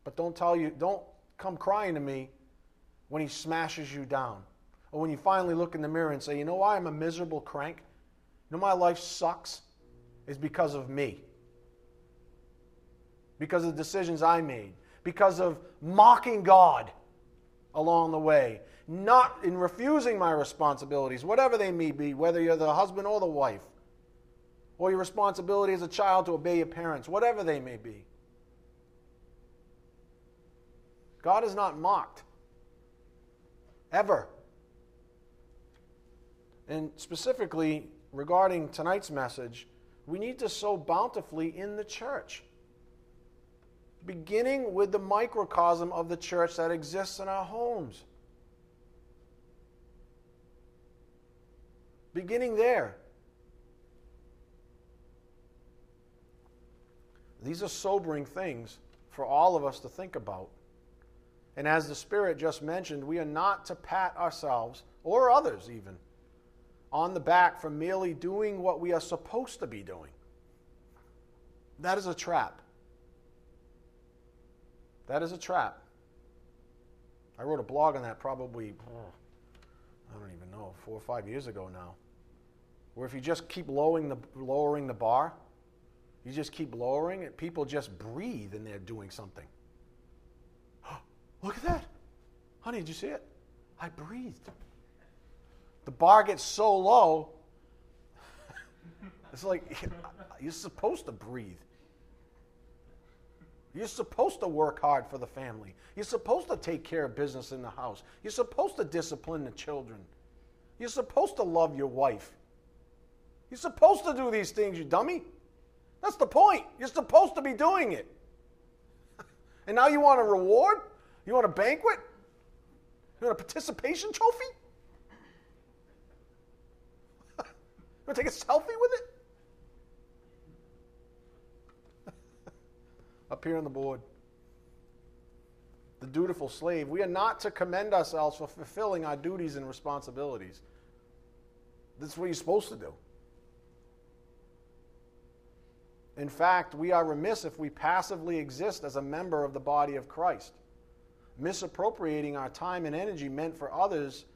But don't tell you, don't come crying to me when he smashes you down. Or when you finally look in the mirror and say, you know why I'm a miserable crank? You know my life sucks? It's because of me. Because of the decisions I made. Because of mocking God along the way not in refusing my responsibilities, whatever they may be, whether you're the husband or the wife, or your responsibility as a child to obey your parents, whatever they may be. God is not mocked. Ever. And specifically regarding tonight's message, we need to sow bountifully in the church. Beginning with the microcosm of the church that exists in our homes. beginning there. These are sobering things for all of us to think about. And as the Spirit just mentioned, we are not to pat ourselves, or others even, on the back for merely doing what we are supposed to be doing. That is a trap. That is a trap. I wrote a blog on that probably, I don't even know, four or five years ago now where if you just keep lowering the, lowering the bar, you just keep lowering it, people just breathe and they're doing something. Look at that. Honey, did you see it? I breathed. The bar gets so low, it's like you're supposed to breathe. You're supposed to work hard for the family. You're supposed to take care of business in the house. You're supposed to discipline the children. You're supposed to love your wife. You're supposed to do these things, you dummy. That's the point. You're supposed to be doing it. and now you want a reward? You want a banquet? You want a participation trophy? you want to take a selfie with it? Up here on the board. The dutiful slave. We are not to commend ourselves for fulfilling our duties and responsibilities. This is what you're supposed to do. In fact, we are remiss if we passively exist as a member of the body of Christ, misappropriating our time and energy meant for others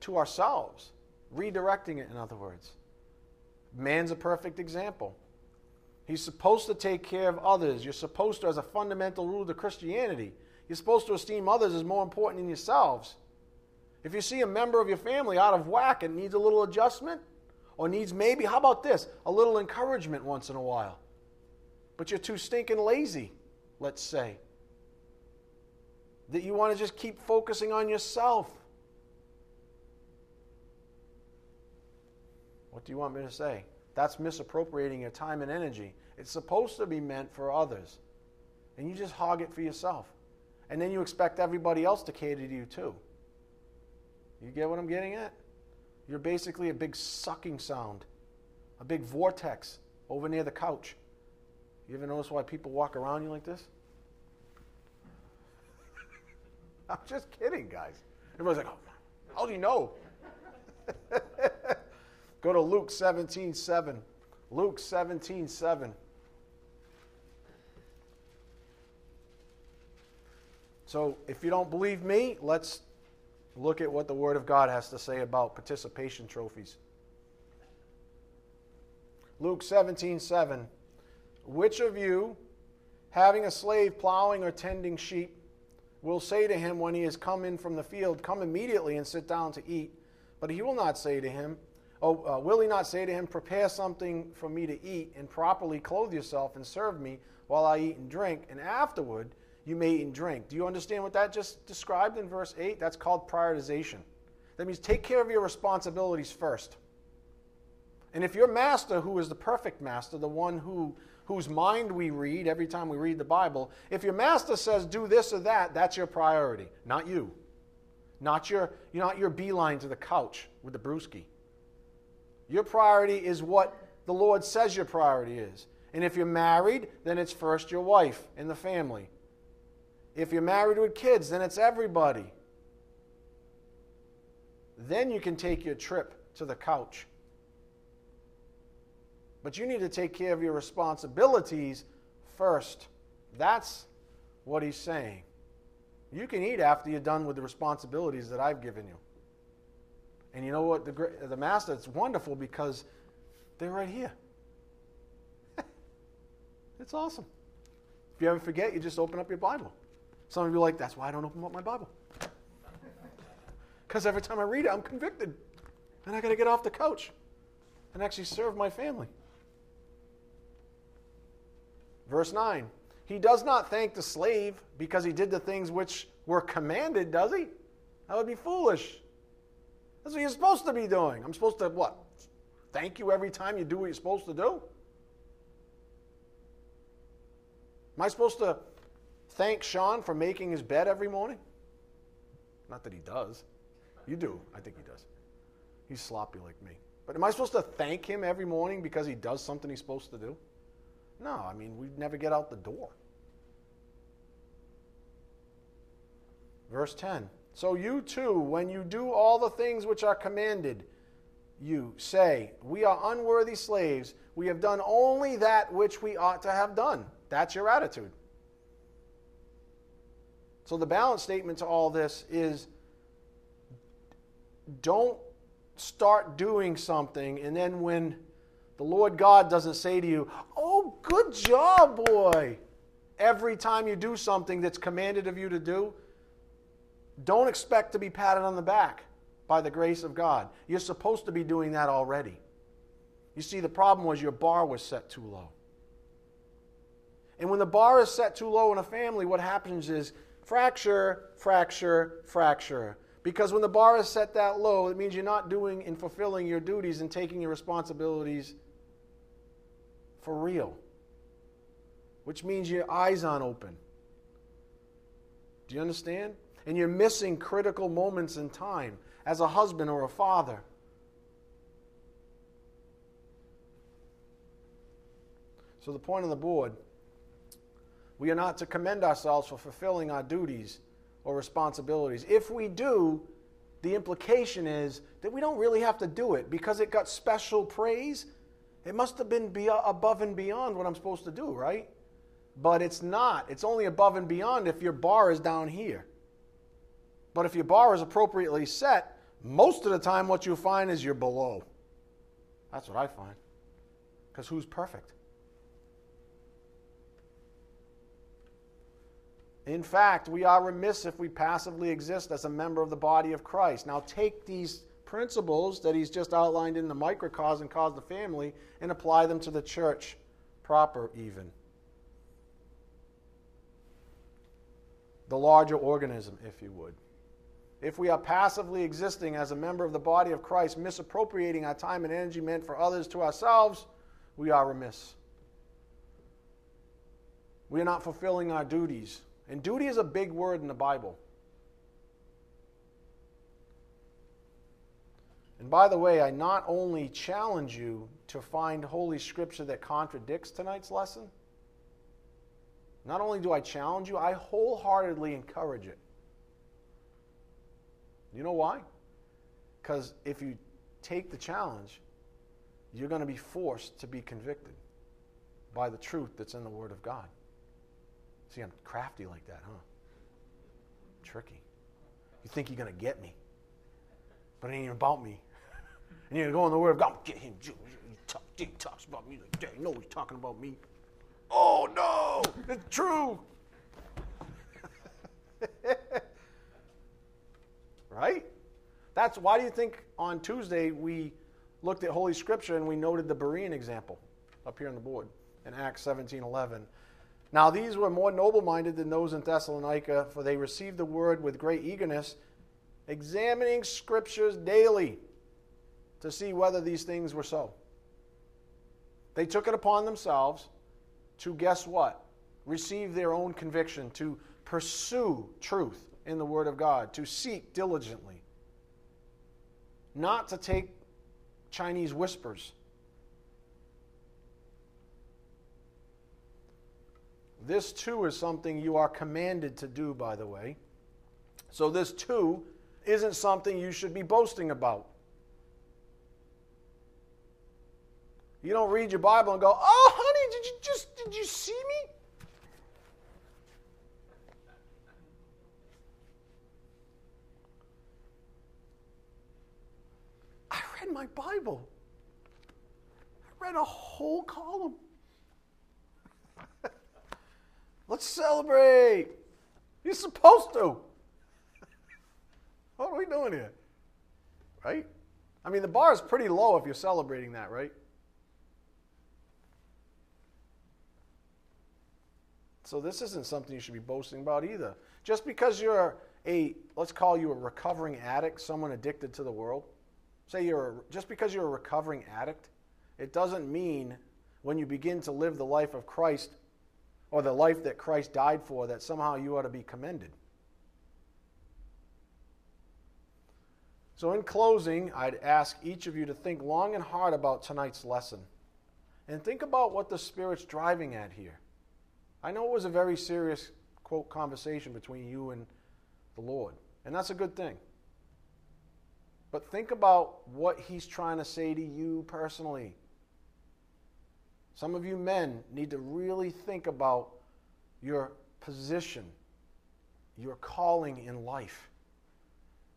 to ourselves, redirecting it, in other words. Man's a perfect example. He's supposed to take care of others. You're supposed to, as a fundamental rule of Christianity, you're supposed to esteem others as more important than yourselves. If you see a member of your family out of whack and needs a little adjustment, or needs maybe, how about this? A little encouragement once in a while. But you're too stinking lazy, let's say. That you want to just keep focusing on yourself. What do you want me to say? That's misappropriating your time and energy. It's supposed to be meant for others. and you just hog it for yourself. And then you expect everybody else to cater to you too. You get what I'm getting at? You're basically a big sucking sound, a big vortex over near the couch. You ever notice why people walk around you like this? I'm just kidding, guys. Everybody's like, oh, how do you know? Go to Luke 17 7. Luke 17 7. So, if you don't believe me, let's look at what the Word of God has to say about participation trophies. Luke 17 7. Which of you, having a slave plowing or tending sheep, will say to him when he has come in from the field, Come immediately and sit down to eat? But he will not say to him, Oh, uh, will he not say to him, Prepare something for me to eat, and properly clothe yourself, and serve me while I eat and drink, and afterward you may eat and drink? Do you understand what that just described in verse 8? That's called prioritization. That means take care of your responsibilities first. And if your master, who is the perfect master, the one who, whose mind we read every time we read the Bible, if your master says do this or that, that's your priority, not you. Not your, you're not your beeline to the couch with the brewski. Your priority is what the Lord says your priority is. And if you're married, then it's first your wife and the family. If you're married with kids, then it's everybody. Then you can take your trip to the couch. But you need to take care of your responsibilities first. That's what he's saying. You can eat after you're done with the responsibilities that I've given you. And you know what? The, the Master, it's wonderful because they're right here. it's awesome. If you ever forget, you just open up your Bible. Some of you are like, that's why I don't open up my Bible. Because every time I read it, I'm convicted. And I got to get off the couch and actually serve my family. Verse 9 He does not thank the slave because he did the things which were commanded, does he? That would be foolish. That's what you're supposed to be doing. I'm supposed to, what? Thank you every time you do what you're supposed to do? Am I supposed to thank Sean for making his bed every morning? Not that he does. You do. I think he does. He's sloppy like me. But am I supposed to thank him every morning because he does something he's supposed to do? No, I mean, we'd never get out the door. Verse 10 So you too, when you do all the things which are commanded, you say, We are unworthy slaves. We have done only that which we ought to have done. That's your attitude. So the balance statement to all this is don't start doing something and then when the Lord God doesn't say to you, Oh, good job, boy. Every time you do something that's commanded of you to do, don't expect to be patted on the back by the grace of God. You're supposed to be doing that already. You see, the problem was your bar was set too low. And when the bar is set too low in a family, what happens is fracture, fracture, fracture. Because when the bar is set that low, it means you're not doing and fulfilling your duties and taking your responsibilities for real, which means your eyes aren't open. Do you understand? And you're missing critical moments in time as a husband or a father. So, the point on the board we are not to commend ourselves for fulfilling our duties or responsibilities. If we do, the implication is that we don't really have to do it because it got special praise it must have been be above and beyond what I'm supposed to do, right? But it's not. It's only above and beyond if your bar is down here. But if your bar is appropriately set, most of the time what you find is you're below. That's what I find. Because who's perfect? In fact, we are remiss if we passively exist as a member of the body of Christ. Now, take these principles that he's just outlined in the microcosm cause the family and apply them to the church proper, even. The larger organism, if you would. If we are passively existing as a member of the body of Christ, misappropriating our time and energy meant for others to ourselves, we are remiss. We are not fulfilling our duties. And duty is a big word in the Bible. And by the way, I not only challenge you to find Holy Scripture that contradicts tonight's lesson, not only do I challenge you, I wholeheartedly encourage it. You know why? Because if you take the challenge, you're going to be forced to be convicted by the truth that's in the Word of God. See, I'm crafty like that, huh? Tricky. You think you're going to get me, but it ain't about me. And you go in the Word of God, get him. He, talk, he talks about me like that. You know he's talking about me. Oh, no, it's true. right? That's why do you think on Tuesday we looked at Holy Scripture and we noted the Berean example up here on the board in Acts 17 11. Now, these were more noble minded than those in Thessalonica, for they received the word with great eagerness, examining scriptures daily to see whether these things were so. They took it upon themselves to guess what? Receive their own conviction, to pursue truth in the Word of God, to seek diligently, not to take Chinese whispers. This too is something you are commanded to do, by the way. So, this too isn't something you should be boasting about. You don't read your Bible and go, "Oh, honey, did you just did you see me?" I read my Bible. I read a whole column. Let's celebrate. You're supposed to. what are we doing here? Right? I mean, the bar is pretty low if you're celebrating that, right? So this isn't something you should be boasting about either. Just because you're a, let's call you a recovering addict, someone addicted to the world, say you're, a, just because you're a recovering addict, it doesn't mean when you begin to live the life of Christ or the life that Christ died for that somehow you ought to be commended. So, in closing, I'd ask each of you to think long and hard about tonight's lesson and think about what the Spirit's driving at here. I know it was a very serious, quote, conversation between you and the Lord, and that's a good thing. But think about what He's trying to say to you personally. Some of you men need to really think about your position, your calling in life.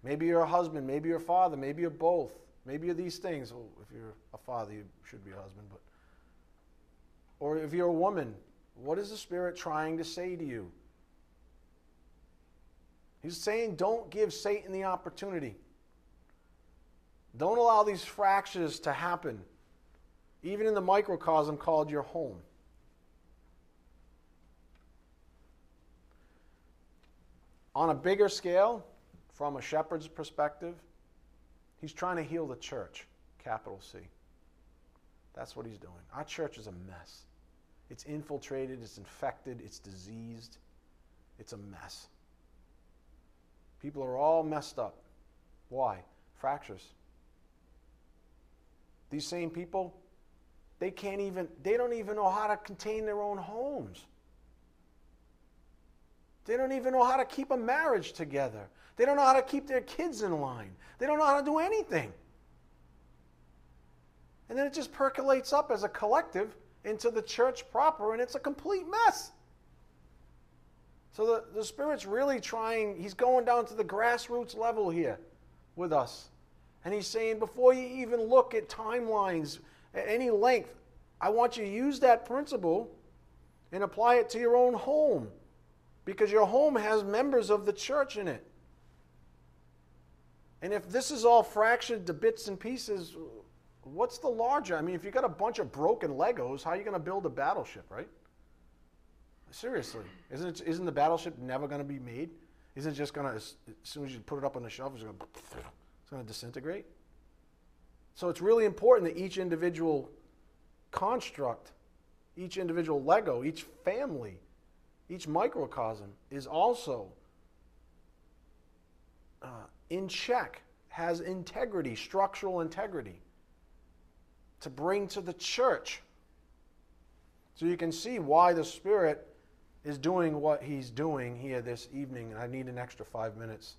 Maybe you're a husband, maybe you're a father, maybe you're both. Maybe you're these things. Well, if you're a father, you should be a husband, but or if you're a woman, what is the Spirit trying to say to you? He's saying, don't give Satan the opportunity. Don't allow these fractures to happen, even in the microcosm called your home. On a bigger scale, from a shepherd's perspective, he's trying to heal the church, capital C. That's what he's doing. Our church is a mess. It's infiltrated, it's infected, it's diseased, it's a mess. People are all messed up. Why? Fractures. These same people, they can't even, they don't even know how to contain their own homes. They don't even know how to keep a marriage together. They don't know how to keep their kids in line. They don't know how to do anything. And then it just percolates up as a collective into the church proper, and it's a complete mess. So the, the Spirit's really trying, he's going down to the grassroots level here with us. And he's saying, before you even look at timelines at any length, I want you to use that principle and apply it to your own home. Because your home has members of the church in it. And if this is all fractured to bits and pieces, what's the larger? I mean, if you got a bunch of broken Legos, how are you going to build a battleship, right? Seriously, isn't it, isn't the battleship never going to be made? Isn't it just going to as, soon as you put it up on the shelf, it's going to it's going to disintegrate? So it's really important that each individual construct, each individual Lego, each family each microcosm is also uh, in check, has integrity, structural integrity to bring to the church. So you can see why the Spirit is doing what He's doing here this evening. And I need an extra five minutes.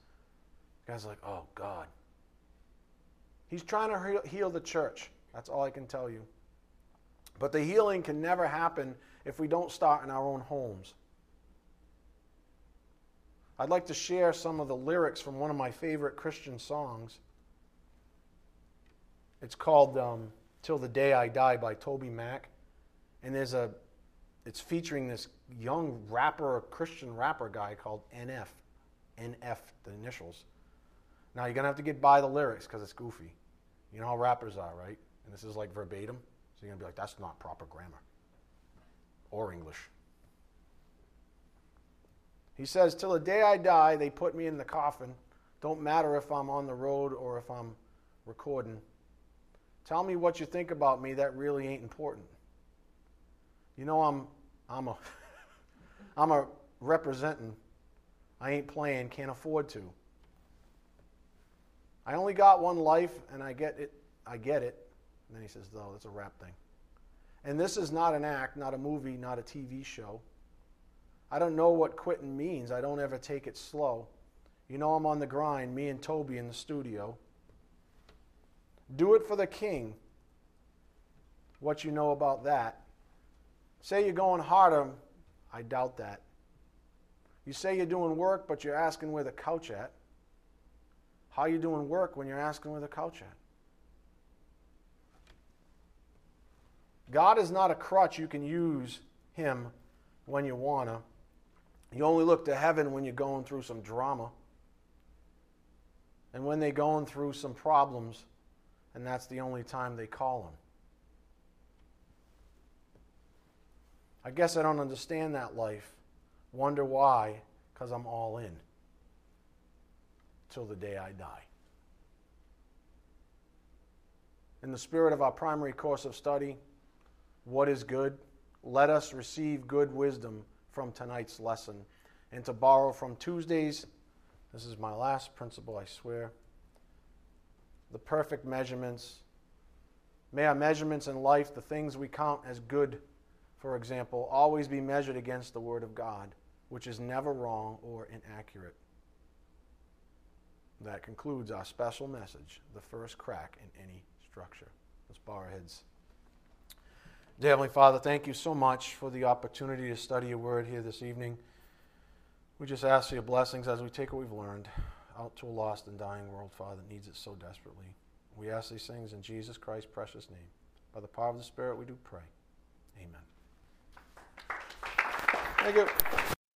The guy's like, oh, God. He's trying to heal the church. That's all I can tell you. But the healing can never happen if we don't start in our own homes. I'd like to share some of the lyrics from one of my favorite Christian songs. It's called um, Till the Day I Die by TobyMac. And there's a, it's featuring this young rapper, Christian rapper guy called NF. NF, the initials. Now you're going to have to get by the lyrics because it's goofy. You know how rappers are, right? And this is like verbatim. So you're going to be like, that's not proper grammar or English. He says, Till the day I die, they put me in the coffin. Don't matter if I'm on the road or if I'm recording. Tell me what you think about me. That really ain't important. You know, I'm, I'm a, I'm a representing. I ain't playing, can't afford to. I only got one life, and I get it. I get it. And then he says, "Though that's a rap thing." And this is not an act, not a movie, not a TV show. I don't know what quitting means. I don't ever take it slow. You know, I'm on the grind, me and Toby in the studio. Do it for the king. What you know about that? Say you're going harder. I doubt that. You say you're doing work, but you're asking where the couch at. How are you doing work when you're asking where the couch at? God is not a crutch you can use him when you want to. You only look to heaven when you're going through some drama. And when they're going through some problems, and that's the only time they call him. I guess I don't understand that life. Wonder why? Because I'm all in till the day I die. In the spirit of our primary course of study, What is Good? Let us receive good wisdom from tonight's lesson and to borrow from Tuesday's. This is my last principle, I swear. The perfect measurements. May our measurements in life, the things we count as good, for example, always be measured against the Word of God, which is never wrong or inaccurate. That concludes our special message, the first crack in any structure. Let's bow our heads. Dear Heavenly Father, thank you so much for the opportunity to study your word here this evening. We just ask for your blessings as we take what we've learned out to a lost and dying world, Father, that needs it so desperately. We ask these things in Jesus Christ's precious name. By the power of the Spirit, we do pray. Amen. Thank you.